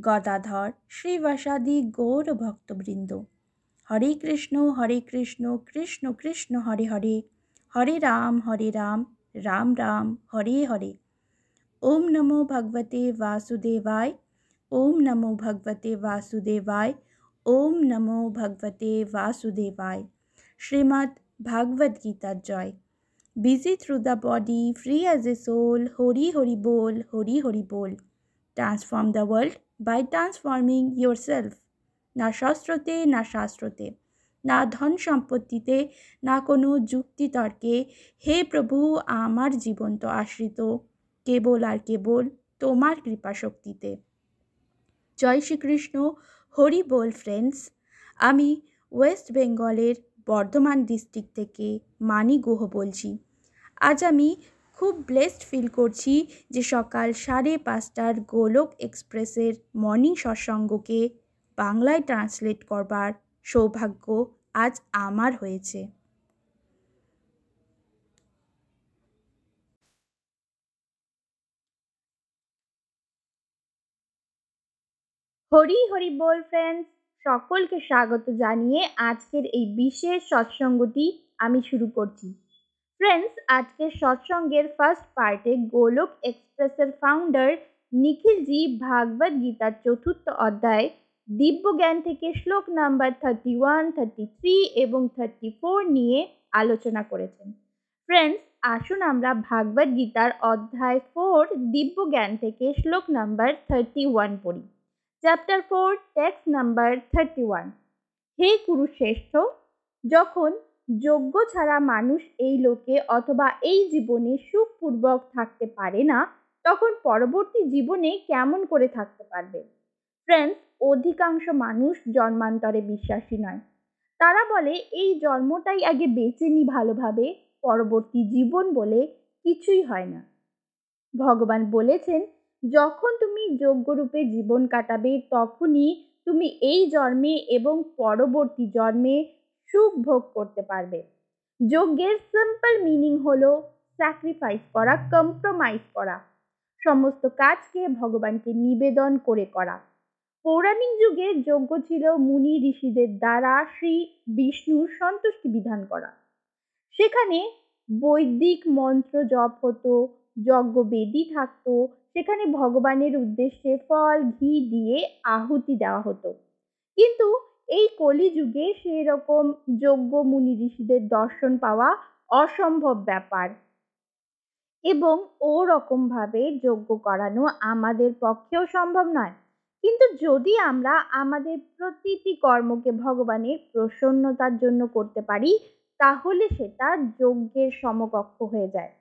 গদাধর শ্রীবাসাদি গৌর ভক্তবৃন্দ। হরে কৃষ্ণ হরে কৃষ্ণ কৃষ্ণ কৃষ্ণ হরে হরে। হরে রাম হরে রাম রাম রাম হরে হরে। ওম নমো ভগবতে বাসুদেবায় ওম নমো ভগবতে বাসুদেবায় ওম নমো ভগবতে বাসুদেবায় শ্রীমদ্ ভাগবত গীতার জয়। busy through the body, free as a soul, Hori Hori Bol, Hori Hori Bol. Transform the world by transforming yourself. না শস্ত্রতে, না শাস্ত্রতে, না ধন সম্পত্তিতে, না কোনো যুক্তিতর্কে, হে প্রভু, আমার জীবন তো আশ্রিত। কেবল আর কেবল তোমার কৃপা শক্তিতে জয় শ্রীকৃষ্ণ। হরি বল ফ্রেন্ডস আমি ওয়েস্ট বেঙ্গলের বর্ধমান ডিস্ট্রিক্ট থেকে মানি গুহ বলছি। আজ আমি খুব ব্লেসড ফিল করছি যে সকাল সাড়ে পাঁচটার গোলক এক্সপ্রেসের মর্নিং সৎসঙ্গকে বাংলায় ট্রান্সলেট করবার সৌভাগ্য আজ আমার হয়েছে। হরি হরি বল ফ্রেন্ডস সকলকে স্বাগত জানিয়ে আজকের এই বিশেষ সৎসঙ্গটি আমি শুরু করছি। ফ্রেন্ডস আজকের সৎসঙ্গের ফার্স্ট পার্টে গোলক এক্সপ্রেসের ফাউন্ডার নিখিলজি ভাগবত গীতার চতুর্থ অধ্যায় দিব্যজ্ঞান থেকে শ্লোক number thirty one thirty three এবং থার্টি ফোর নিয়ে আলোচনা করেছেন। ফ্রেন্ডস আসুন আমরা ভাগবত গীতার অধ্যায় ফোর দিব্যজ্ঞান থেকে শ্লোক নাম্বার থার্টি ওয়ান পড়ি। Chapter four text number thirty one হে কুরুশ্রেষ্ঠ যখন যোগ্য ছাড়া মানুষ এই লোকে অথবা এই জীবনে সুখপূর্বক থাকতে পারে না, তখন পরবর্তী জীবনে কেমন করে থাকতে পারবে? ফ্রেন্ডস অধিকাংশ মানুষ জন্মান্তরে বিশ্বাসী নয়। তারা বলে, এই জন্মটাই আগে বেঁচে নি ভালোভাবে, পরবর্তী জীবন বলে কিছুই হয় না। ভগবান বলেছেন, যখন তুমি যোগ্যরূপে জীবন কাটাবে, তখনই তুমি এই জন্মে এবং পরবর্তী জন্মে সুখ ভোগ করতে পারবে। যজ্ঞের সিম্পল মিনিং হলো স্যাক্রিফাইস করা কম্প্রোমাইজ করা। সমস্ত কাজকে ভগবানকে নিবেদন করে করা। পৌরাণিক যুগে যজ্ঞ ছিল মুনি ঋষিদের দ্বারা শ্রী বিষ্ণুর সন্তুষ্টি বিধান করা। সেখানে বৈদিক মন্ত্র জপ হতো যজ্ঞ বেদি থাকতো, সেখানে ভগবানের উদ্দেশ্যে ফল, ঘি দিয়ে আহুতি দেওয়া হতো। কিন্তু এই কলিযুগে সেই রকম যোগ্য মুনি ঋষিদের দর্শন পাওয়া অসম্ভব ব্যাপার। এবং ও রকমভাবে যজ্ঞ করানো আমাদের পক্ষেও সম্ভব নয়। কিন্তু যদি আমরা আমাদের প্রতিটি কর্মকে ভগবানের প্রসন্নতার জন্য করতে পারি, তাহলে সেটা যজ্ঞের সমকক্ষ হয়ে যায়।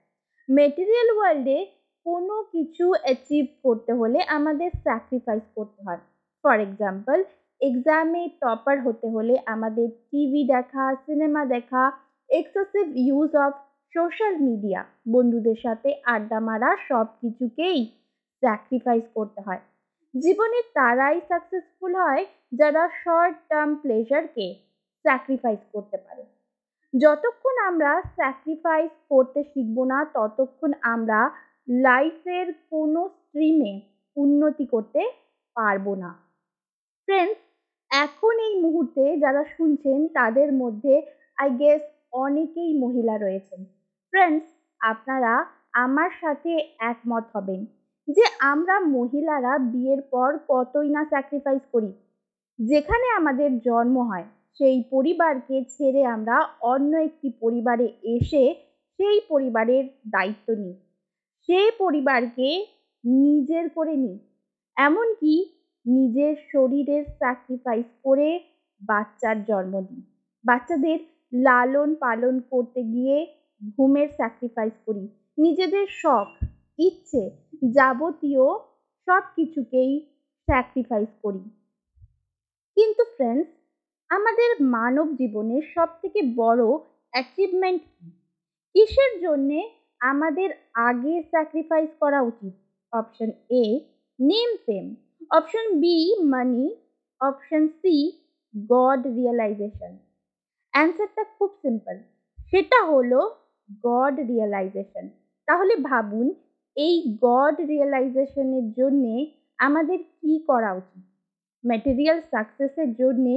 মেটেরিয়াল ওয়ার্ল্ডে কোনো কিছু অ্যাচিভ করতে হলে আমাদের স্যাক্রিফাইস করতে হয়। ফর এক্সাম্পল এক্সামে টপার হতে হলে আমাদের টিভি দেখা সিনেমা দেখা excessive use of social media বন্ধুদের সাথে আড্ডা মারা সব কিছুকেই স্যাক্রিফাইস করতে হয়। জীবনে তারাই সাকসেসফুল হয় যারা শর্ট টার্ম প্লেজারকে স্যাক্রিফাইস করতে পারে। যতক্ষণ আমরা স্যাক্রিফাইস করতে শিখব না, ততক্ষণ আমরা লাইফের কোনো স্ট্রিমে উন্নতি করতে পারব না। ফ্রেন্ডস এখন এই মুহূর্তে যারা শুনছেন, তাদের মধ্যে আই গেস অনেকেই মহিলা রয়েছেন। ফ্রেন্ডস আপনারা আমার সাথে একমত হবেন যে আমরা মহিলারা বিয়ের পর কতই না স্যাক্রিফাইস করি। যেখানে আমাদের জন্ম হয়, সেই পরিবারকে ছেড়ে আমরা অন্য একটি পরিবারে এসে সেই পরিবারের দায়িত্ব নিই। সেই পরিবারকে নিজের করে নিই। এমনকি নিজের শরীরের স্যাক্রিফাইস করে বাচ্চার জন্ম দিই। বাচ্চাদের লালন পালন করতে গিয়ে ঘুমের স্যাক্রিফাইস করি। নিজেদের শখ, ইচ্ছে যাবতীয় সব কিছুকেই স্যাক্রিফাইস করি। কিন্তু ফ্রেন্ডস আমাদের মানব জীবনের সব থেকে বড় অ্যাচিভমেন্ট কি? কিসের জন্যে আমাদের আগে স্যাক্রিফাইস করা উচিত? Option A name fame option B money option C God realization অ্যান্সারটা খুব সিম্পল সেটা হলো গড রিয়েলাইজেশন তাহলে ভাবুন, এই গড রিয়েলাইজেশনের জন্যে আমাদের কি করা উচিত? ম্যাটেরিয়াল সাকসেসের জন্যে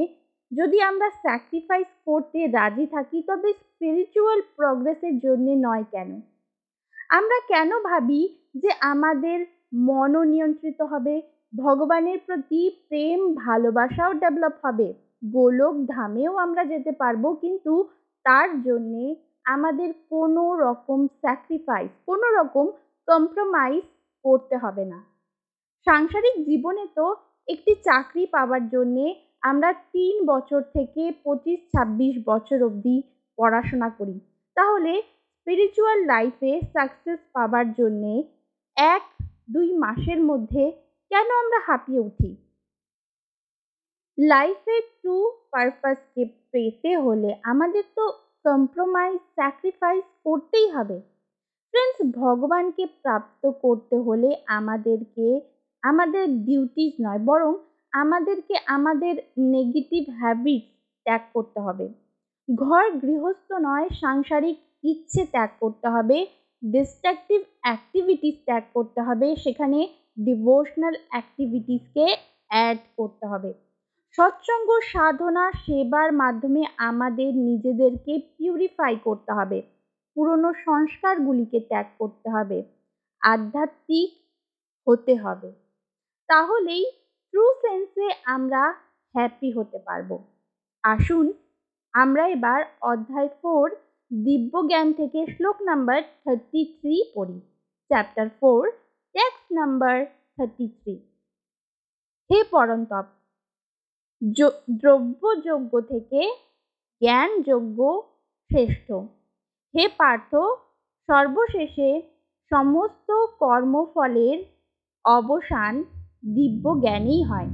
যদি আমরা স্যাক্রিফাইস করতে রাজি থাকি, তবে স্পিরিচুয়াল প্রগ্রেসের জন্যে নয় কেন? আমরা কেন ভাবি যে আমাদের মনোনিয়ন্ত্রিত হবে ভগবানের প্রতি প্রেম, ভালোবাসাও ডেভেলপ হবে। গোলক ধামেও আমরা যেতে পারব, কিন্তু তার জন্যে আমাদের কোনো রকম স্যাক্রিফাইস কোনো রকম কম্প্রোমাইজ করতে হবে না। সাংসারিক জীবনে তো একটি চাকরি পাওয়ার জন্যে আমরা তিন বছর থেকে পঁচিশ, ছাব্বিশ বছর অবধি পড়াশোনা করি। তাহলে স্পিরিচুয়াল লাইফে সাকসেস পাবার জন্যে এক, দুই মাসের মধ্যে কেন আমরা হাঁপিয়ে উঠি? লাইফে টু পারপাসকে পেতে হলে আমাদের তো কম্প্রোমাইজ স্যাক্রিফাইস করতেই হবে। ফ্রেন্ডস ভগবানকে প্রাপ্ত করতে হলে আমাদেরকে, আমাদের ডিউটিস নয়, বরং আমাদেরকে আমাদের নেগেটিভ হ্যাবিট ত্যাগ করতে হবে। ঘর গৃহস্থ নয়, সাংসারিক ইচ্ছে ত্যাগ করতে হবে ডিস্ট্রাকটিভ অ্যাক্টিভিটিস ত্যাগ করতে হবে, সেখানে ডিভোশনাল অ্যাক্টিভিটিসকে অ্যাড করতে হবে। সৎসঙ্গ সাধনা সেবার মাধ্যমে আমাদের নিজেদেরকে পিউরিফাই করতে হবে। পুরনো সংস্কারগুলিকে ত্যাগ করতে হবে। আধ্যাত্মিক হতে হবে। তাহলেই ট্রু সেন্সে আমরা হ্যাপি হতে পারব। আসুন আমরা এবার অধ্যায় ফোর দিব্যজ্ঞান থেকে শ্লোক নাম্বার থার্টি থ্রি পড়ি। Chapter four text number thirty three হে পরন্তপ দ্রব্যযোগ্য থেকে জ্ঞানযোগ্য শ্রেষ্ঠ। হে পার্থ, সর্বশেষে সমস্ত কর্মফলের অবসান দিব্য জ্ঞানেই হয়।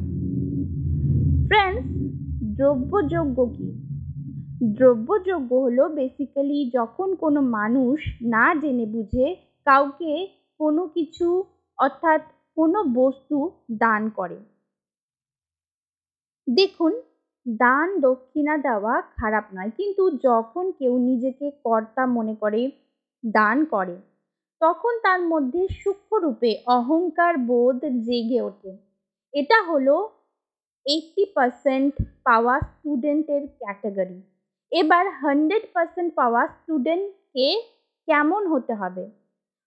ফ্রেন্ডস দ্রব্যযোগ্য কি? দ্রব্যযোগ্য হলো বেসিক্যালি যখন কোনো মানুষ না জেনে বুঝে কাউকে কোনো কিছু, অর্থাৎ কোনো বস্তু দান করে। দেখুন, দান দক্ষিণা দেওয়া খারাপ নয়, কিন্তু যখন কেউ নিজেকে কর্তা মনে করে, দান করে, তখন তার মধ্যে সূক্ষ্মরূপে অহংকার বোধ জেগে ওঠে। এটা হলো এইটটি পারসেন্ট পাওয়া স্টুডেন্টের ক্যাটাগরি এবার হান্ড্রেড পারসেন্ট পাওয়া স্টুডেন্টকে কেমন হতে হবে?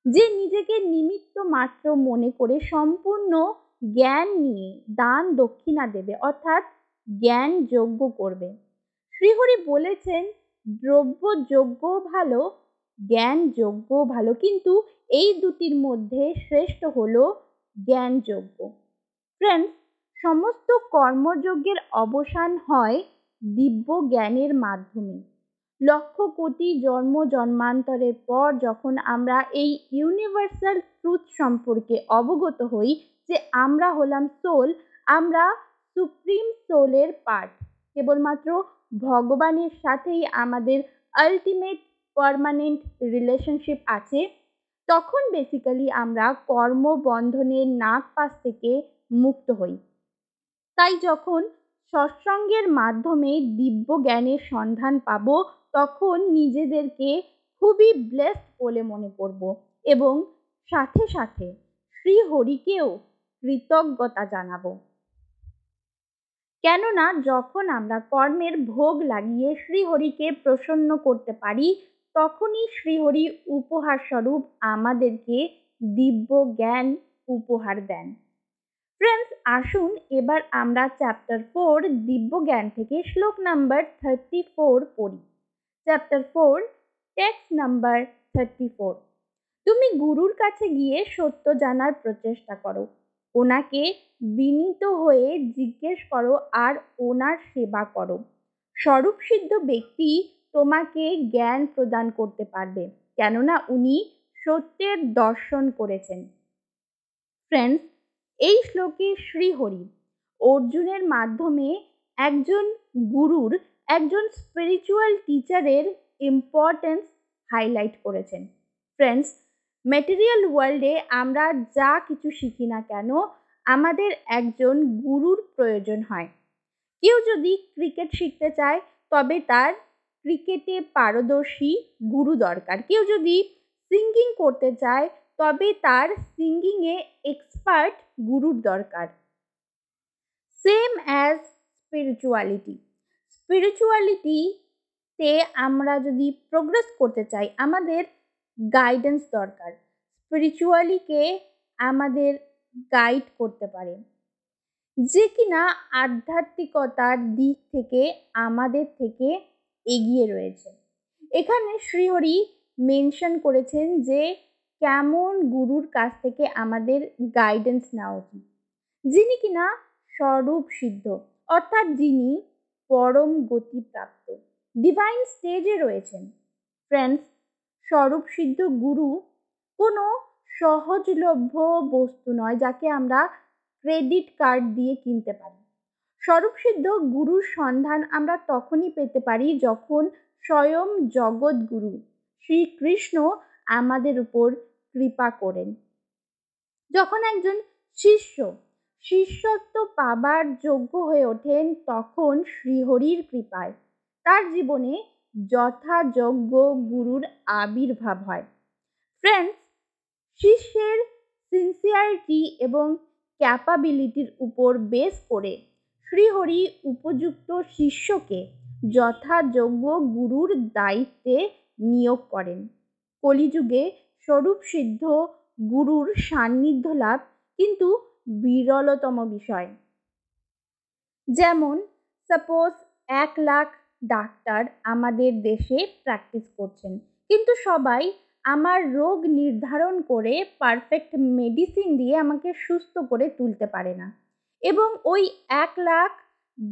যে নিজেকে নিমিত্ত মাত্র মনে করে সম্পূর্ণ জ্ঞান নিয়ে দান দক্ষিণা দেবে, অর্থাৎ জ্ঞান যোগ্য করবে। শ্রীহরি বলেছেন, দ্রব্য যোগ্য ভালো, জ্ঞান যোগ্য ভালো। কিন্তু এই দুটির মধ্যে শ্রেষ্ঠ হলো জ্ঞানযোগ্য ফ্রেন্ডস সমস্ত কর্মযজ্ঞের অবসান হয় দিব্য জ্ঞানের মাধ্যমে। লক্ষ কোটি জন্ম জন্মান্তরের পর যখন আমরা এই ইউনিভার্সাল ট্রুথ সম্পর্কে অবগত হই যে আমরা হলাম সোল আমরা সুপ্রিম সোলের পার্ট কেবলমাত্র ভগবানের সাথেই আমাদের আলটিমেট পারমানেন্ট রিলেশনশিপ আছে, তখন বেসিক্যালি আমরা কর্মবন্ধনের নাক পাশ থেকে মুক্ত হই। তাই যখন সৎসঙ্গের মাধ্যমে দিব্য জ্ঞানের সন্ধান পাব, তখন নিজেদেরকে খুবই ব্লেসড বলে মনে করব। এবং সাথে সাথে শ্রীহরিকেও কৃতজ্ঞতা জানাব। কেননা যখন আমরা কর্মের ভোগ লাগিয়ে শ্রীহরিকে প্রসন্ন করতে পারি, তখনই শ্রীহরি উপহার স্বরূপ আমাদেরকে দিব্য জ্ঞান উপহার দেন। ফ্রেন্ডস আসুন, এবার আমরা চ্যাপ্টার ফোর দিব্য জ্ঞান থেকে শ্লোক নাম্বার থার্টি ফোর পড়ি। Chapter four text number thirty four তুমি গুরুর কাছে গিয়ে সত্য জানার প্রচেষ্টা করো। ওনাকে বিনীত হয়ে জিজ্ঞেস করো আর ওনার সেবা করো। স্বরূপসিদ্ধ ব্যক্তি তোমাকে জ্ঞান প্রদান করতে পারবে, কেননা উনি সত্যের দর্শন করেছেন। ফ্রেন্ডস এই শ্লোকে শ্রীহরি। অর্জুনের মাধ্যমে একজন গুরুর, একজন স্পিরিচুয়াল টিচারের ইম্পর্টেন্স হাইলাইট করেছেন। ফ্রেন্ডস ম্যাটেরিয়াল ওয়ার্ল্ডে আমরা যা কিছু শিখি না কেন, আমাদের একজন গুরুর প্রয়োজন হয়। কেউ যদি ক্রিকেট শিখতে চায়, তবে তার ক্রিকেটে পারদর্শী গুরু দরকার। কেউ যদি সিঙ্গিং করতে চায় তবে তার সিঙ্গিংয়ে এক্সপার্ট গুরুর দরকার। সেম অ্যাজ স্পিরিচুয়ালিটি স্পিরিচুয়ালিটিতে আমরা যদি প্রোগ্রেস করতে চাই, আমাদের গাইডেন্স দরকার। স্পিরিচুয়ালিকে আমাদের গাইড করতে পারে। যে কিনা আধ্যাত্মিকতার দিক থেকে, আমাদের থেকে এগিয়ে রয়েছে। এখানে শ্রীহরি মেনশন করেছেন যে কেমন গুরুর কাছ থেকে আমাদের গাইডেন্স নেওয়া উচিত? যিনি কিনা স্বরূপ সিদ্ধ, অর্থাৎ যিনি পরম গতিপ্রাপ্ত ডিভাইন স্টেজে রয়েছেন। ফ্রেন্ডস স্বরূপ সিদ্ধ গুরু কোনো সহজলভ্য বস্তু নয় যাকে আমরা ক্রেডিট কার্ড দিয়ে কিনতে পারি। স্বরূপসিদ্ধ গুরুর সন্ধান আমরা তখনই পেতে পারি যখন স্বয়ং জগৎগুরু শ্রীকৃষ্ণ আমাদের উপর কৃপা করেন। যখন একজন শিষ্য শিষ্যত্ব পাবার যোগ্য হয়ে ওঠেন, তখন শ্রীহরির কৃপায় তার জীবনে যথাযোগ্য গুরুর আবির্ভাব হয়। ফ্রেন্ডস শিষ্যের সিনসিয়ারিটি এবং ক্যাপাবিলিটির উপর বেস করে শ্রীহরি উপযুক্ত শিষ্যকে যথাযোগ্য গুরুর দায়িত্বে নিয়োগ করেন। কলিযুগে স্বরূপ সিদ্ধ গুরুর সান্নিধ্য লাভ কিন্তু বিরলতম বিষয়। যেমন সাপোজ এক লাখ ডাক্তার আমাদের দেশে প্র্যাকটিস করছেন, কিন্তু সবাই আমার রোগ নির্ধারণ করে পারফেক্ট মেডিসিন দিয়ে আমাকে সুস্থ করে তুলতে পারে না। এবং ওই এক লাখ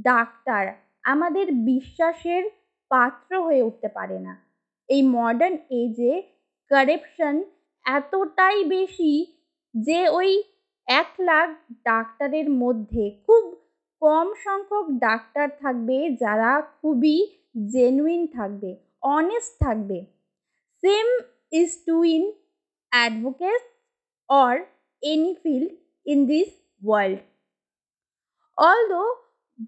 ডাক্তার আমাদের বিশ্বাসের পাত্র হয়ে উঠতে পারে না। এই মডার্ন এজে কারেপশন এতটাই বেশি যে ওই এক লাখ ডাক্তারের মধ্যে খুব কম সংখ্যক ডাক্তার থাকবে যারা খুবই জেনুইন থাকবে অনেস্ট থাকবে same is to in advocates or any field in this world. Although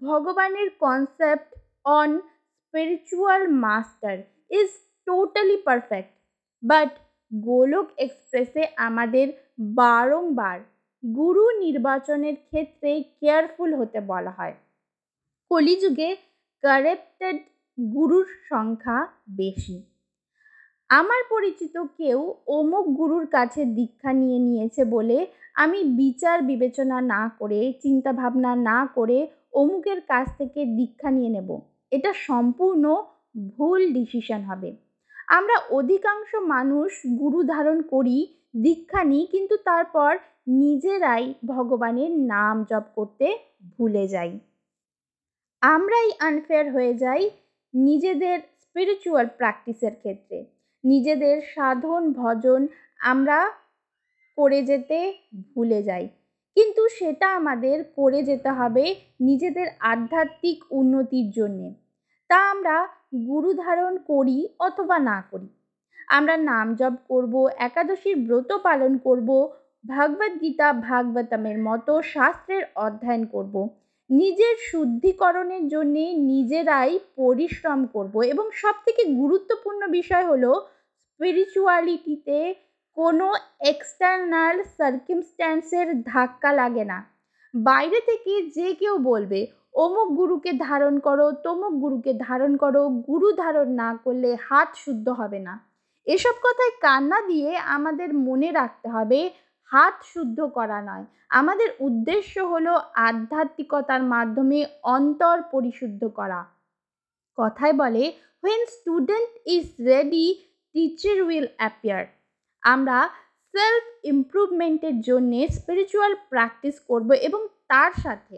ভগবানের concept on spiritual master is totally perfect but Golok এক্সপ্রেসে আমাদের বারংবার গুরু নির্বাচনের ক্ষেত্রে কেয়ারফুল হতে বলা হয়। কলিযুগে কারেপ্টেড গুরুর সংখ্যা বেশি। আমার পরিচিত কেউ অমুক গুরুর কাছে দীক্ষা নিয়ে নিয়েছে বলে আমি বিচার বিবেচনা না করে চিন্তা ভাবনা না করে অমুকের কাছ থেকে দীক্ষা নিয়ে নেব। এটা সম্পূর্ণ ভুল ডিসিশন হবে। আমরা অধিকাংশ মানুষ গুরু ধারণ করি, দীক্ষা নিই, কিন্তু তারপর নিজেরাই ভগবানের নাম জপ করতে ভুলে যাই। আমরাই আনফেয়ার হয়ে যাই নিজেদের স্পিরিচুয়াল প্র্যাকটিসের ক্ষেত্রে। নিজেদের সাধন, ভজন আমরা করে যেতে ভুলে যাই। কিন্তু সেটা আমাদের করে যেতে হবে নিজেদের আধ্যাত্মিক উন্নতির জন্যে। তা আমরা গুরু ধারণ করি অথবা না করি। আমরা নাম জপ করব, একাদশীর ব্রত পালন করব, ভাগবত গীতা ভাগবতমের মতো শাস্ত্রের অধ্যয়ন করব। নিজের শুদ্ধিকরণের জন্যে নিজেরাই পরিশ্রম করব এবং সবথেকে গুরুত্বপূর্ণ বিষয় হলো স্পিরিচুয়ালিটিতে কোনো এক্সটার্নাল সার্কিমস্ট্যান্সের ধাক্কা লাগে না। বাইরে থেকে যে কেউ বলবে অমুক গুরুকে ধারণ করো, তমুক গুরুকে ধারণ করো, গুরু ধারণ না করলে হাত শুদ্ধ হবে না। এসব কথায় কান্না দিয়ে আমাদের মনে রাখতে হবে, হাত শুদ্ধ করা নয়। আমাদের উদ্দেশ্য হলো আধ্যাত্মিকতার মাধ্যমে অন্তর পরিশুদ্ধ করা। কথায় বলে when student is ready teacher will appear আমরা সেলফ ইমপ্রুভমেন্টের জন্যে স্পিরিচুয়াল প্র্যাকটিস করব এবং তার সাথে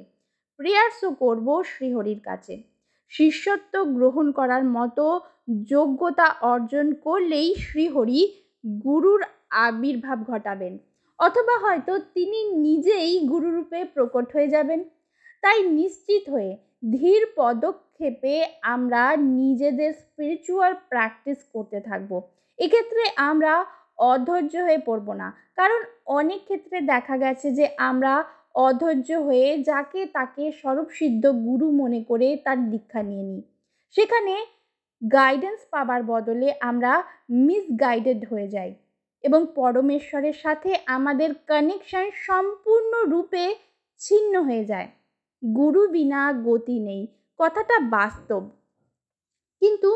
প্রেয়ার্সও করব শ্রীহরির কাছে। শিষ্যত্ব গ্রহণ করার মতো যোগ্যতা অর্জন করলেই শ্রীহরি গুরুর আবির্ভাব ঘটাবেন। অথবা হয়তো তিনি নিজেই গুরুরূপে প্রকট হয়ে যাবেন। তাই নিশ্চিত হয়ে ধীর পদক্ষেপে আমরা নিজেদের স্পিরিচুয়াল প্র্যাকটিস করতে থাকব। এক্ষেত্রে আমরা অধৈর্য হয়ে পড়ব না। কারণ অনেক ক্ষেত্রে দেখা গেছে যে আমরা অধৈর্য হয়ে যাকে তাকে স্বরূপসিদ্ধ গুরু মনে করে তার দীক্ষা নিয়ে নিই। সেখানে গাইডেন্স পাবার বদলে আমরা মিসগাইডেড হয়ে যাই এবং পরমেশ্বরের সাথে আমাদের কানেকশন সম্পূর্ণরূপে ছিন্ন হয়ে যায়। গুরু বিনা গতি নেই, কথাটা বাস্তব। কিন্তু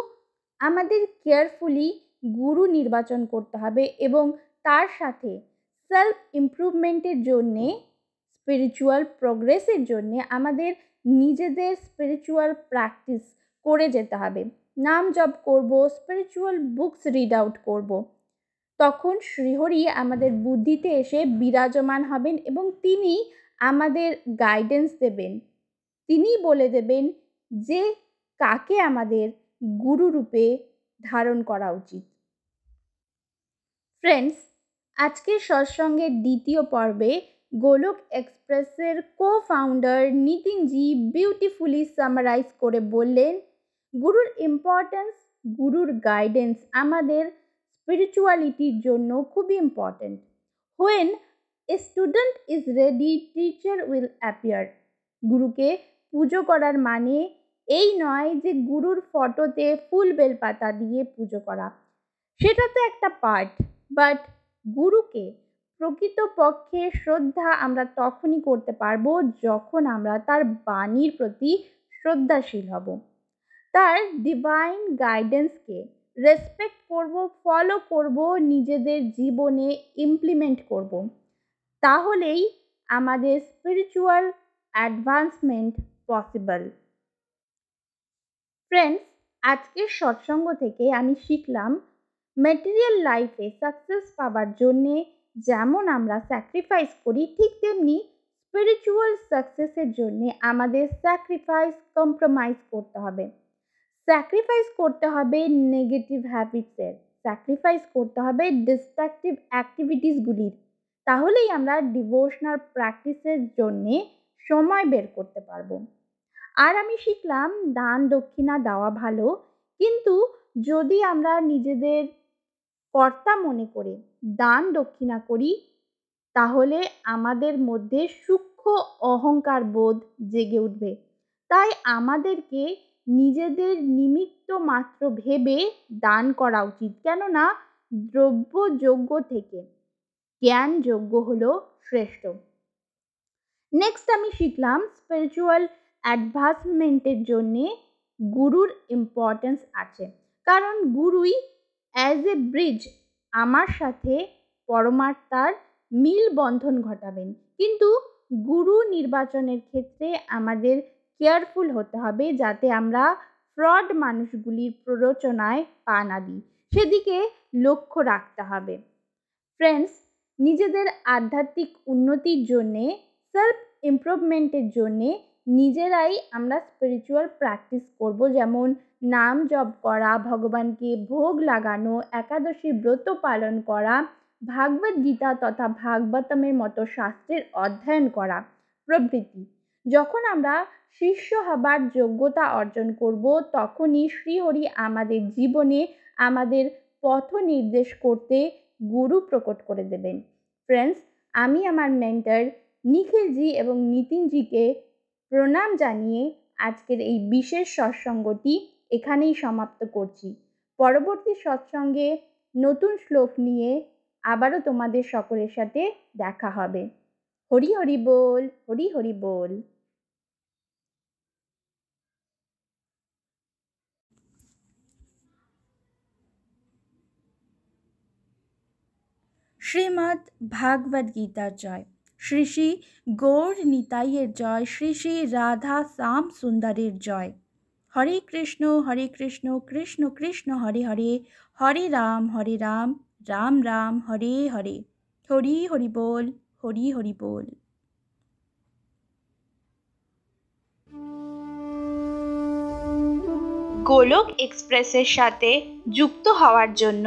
আমাদের কেয়ারফুলি গুরু নির্বাচন করতে হবে এবং তার সাথে সেলফ ইমপ্রুভমেন্টের জন্যে স্পিরিচুয়াল প্রোগ্রেসের জন্যে আমাদের নিজেদের স্পিরিচুয়াল প্র্যাকটিস করে যেতে হবে। নাম জপ করব স্পিরিচুয়াল বুকস রিড আউট করব। তখন শ্রীহরি আমাদের বুদ্ধিতে এসে বিরাজমান হবেন এবং তিনি আমাদের গাইডেন্স দেবেন। তিনি বলে দেবেন যে, কাকে আমাদের গুরুরূপে ধারণ করা উচিত। ফ্রেন্ডস আজকের সৎসঙ্গের দ্বিতীয় পর্বে গোলক এক্সপ্রেসের co founder Nitinji beautifully summarise করে বললেন, গুরুর ইম্পর্ট্যান্স গুরুর গাইডেন্স আমাদের স্পিরিচুয়ালিটির জন্য খুবই important when a student is ready teacher will appear গুরুকে পুজো করার মানে এই নয় যে গুরুর ফটোতে ফুল বেলপাতা দিয়ে পুজো করা। সেটা তো একটা পার্ট বাট গুরুকে প্রকৃতপক্ষে শ্রদ্ধা আমরা তখনই করতে পারব যখন আমরা তার বাণীর প্রতি শ্রদ্ধাশীল হব। তার ডিভাইন গাইডেন্সকে রেসপেক্ট করব ফলো করব, নিজেদের জীবনে ইমপ্লিমেন্ট করব। তাহলেই আমাদের স্পিরিচুয়াল অ্যাডভান্সমেন্ট পসিবল ফ্রেন্ডস আজকের সৎসঙ্গ থেকে আমি শিখলাম মেটেরিয়াল লাইফে সাকসেস পাওয়ার জন্যে যেমন আমরা স্যাক্রিফাইস করি, ঠিক তেমনি স্পিরিচুয়াল সাকসেসের জন্যে আমাদের স্যাক্রিফাইস কম্প্রোমাইজ করতে হবে। স্যাক্রিফাইস করতে হবে নেগেটিভ হ্যাবিটসের স্যাক্রিফাইস করতে হবে ডিস্ট্রাকটিভ অ্যাক্টিভিটিসগুলির তাহলেই আমরা ডিভোশনাল প্র্যাকটিসের জন্যে সময় বের করতে পারব। আর আমি শিখলাম, দান দক্ষিণা দেওয়া ভালো। কিন্তু যদি আমরা নিজেদের কর্তা মনে করে, দান দক্ষিণা করি, তাহলে আমাদের মধ্যে সূক্ষ্ম অহংকার বোধ জেগে উঠবে। তাই আমাদেরকে নিজেদের নিমিত্ত মাত্র ভেবে দান করা উচিত। কেননা, দ্রব্যযোগ্য থেকে জ্ঞানযোগ্য হলো শ্রেষ্ঠ। নেক্সট আমি শিখলাম স্পিরিচুয়াল অ্যাডভান্সমেন্টের জন্যে গুরুর ইম্পর্টেন্স আছে। কারণ গুরুই অ্যাজ এ ব্রিজ আমার সাথে পরমাত্মার মিল বন্ধন ঘটাবেন। কিন্তু গুরু নির্বাচনের ক্ষেত্রে আমাদের কেয়ারফুল হতে হবে যাতে আমরা ফ্রড মানুষগুলির প্ররোচনায় পা না দিই। সেদিকে লক্ষ্য রাখতে হবে। ফ্রেন্ডস নিজেদের আধ্যাত্মিক উন্নতির জন্যে সেলফ ইমপ্রুভমেন্টের জন্যে নিজেরাই আমরা স্পিরিচুয়াল প্র্যাকটিস করব। যেমন নাম জপ করা, ভগবানকে ভোগ লাগানো, একাদশী ব্রত পালন করা, ভাগবত গীতা তথা ভাগবতমের মতো শাস্ত্রের অধ্যয়ন করা প্রভৃতি। যখন আমরা শিষ্য হবার যোগ্যতা অর্জন করব, তখনই শ্রীহরি আমাদের জীবনে আমাদের পথ নির্দেশ করতে গুরু প্রকট করে দেবেন। ফ্রেন্ডস আমি আমার মেন্টার নিখিলজি এবং নিতিনজিকে প্রণাম জানিয়ে আজকের এই বিশেষ সৎসঙ্গটি এখানেই সমাপ্ত করছি। পরবর্তী সৎসঙ্গে নতুন শ্লোক নিয়ে আবারও তোমাদের সকলের সাথে দেখা হবে। হরি হরি বল, হরি হরি বল। শ্রীমদ্ ভাগবত গীতার জয়। শ্রী শ্রী গৌর নিতাইয়ের জয়, শ্রী শ্রী রাধা শ্যাম সুন্দরের জয়। হরে কৃষ্ণ হরে কৃষ্ণ কৃষ্ণ কৃষ্ণ, হরে হরে হরে রাম হরে রাম রাম রাম, হরে হরে। হরি হরি বল, হরি হরি বল। গোলক এক্সপ্রেসের সাথে যুক্ত হওয়ার জন্য